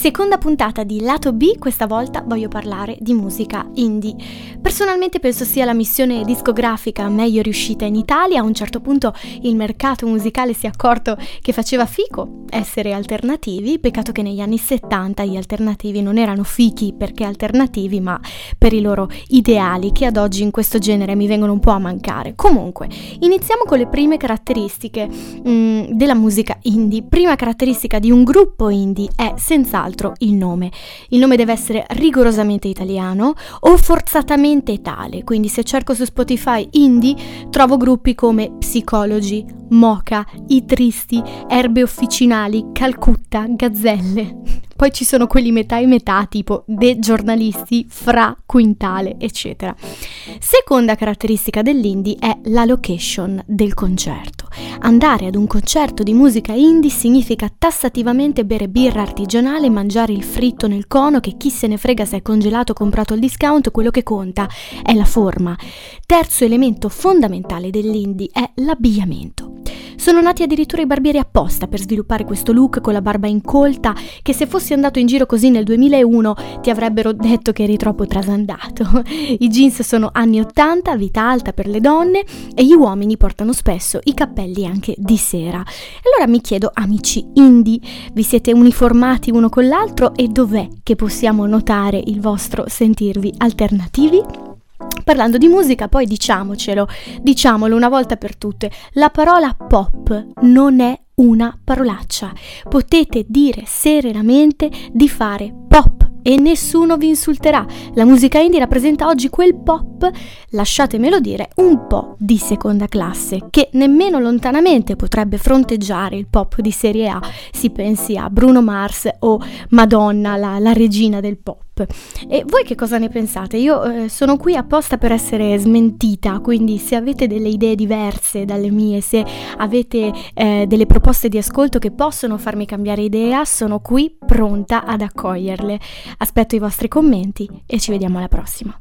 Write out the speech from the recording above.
Seconda puntata di Lato B, questa volta voglio parlare di musica indie. Personalmente penso sia la missione discografica meglio riuscita in Italia, a un certo punto il mercato musicale si è accorto che faceva fico essere alternativi, peccato che negli anni 70 gli alternativi non erano fichi perché alternativi, ma per i loro ideali che ad oggi in questo genere mi vengono un po' a mancare. Comunque, iniziamo con le prime caratteristiche mm, della musica indie. Prima caratteristica di un gruppo indie è senz'altro il nome. Il nome deve essere rigorosamente italiano o forzatamente tale, quindi se cerco su Spotify indie trovo gruppi come Psicology, Mocha, I Tristi, Erbe Officinali, Calcutta, Gazzelle. Poi ci sono quelli metà e metà, tipo dei giornalisti, fra, quintale, eccetera. Seconda caratteristica dell'indie è la location del concerto. Andare ad un concerto di musica indie significa tassativamente bere birra artigianale e mangiare il fritto nel cono che chi se ne frega se è congelato o comprato al discount, quello che conta è la forma. Terzo elemento fondamentale dell'indie è l'abbigliamento. Sono nati addirittura i barbieri apposta per sviluppare questo look con la barba incolta che se fossi andato in giro così nel 2001 ti avrebbero detto che eri troppo trasandato. I jeans sono anni 80, vita alta per le donne e gli uomini portano spesso i cappelli anche di sera. Allora mi chiedo, amici indie, vi siete uniformati uno con l'altro e dov'è che possiamo notare il vostro sentirvi alternativi? Parlando di musica, poi diciamocelo, diciamolo una volta per tutte, la parola pop non è una parolaccia. Potete dire serenamente di fare pop e nessuno vi insulterà. La musica indie rappresenta oggi quel pop, lasciatemelo dire, un po' di seconda classe, che nemmeno lontanamente potrebbe fronteggiare il pop di serie A. Si pensi a Bruno Mars o Madonna, la, la regina del E voi che cosa ne pensate? Io eh, sono qui apposta per essere smentita, quindi se avete delle idee diverse dalle mie, se avete eh, delle proposte di ascolto che possono farmi cambiare idea, sono qui pronta ad accoglierle. Aspetto i vostri commenti e ci vediamo alla prossima.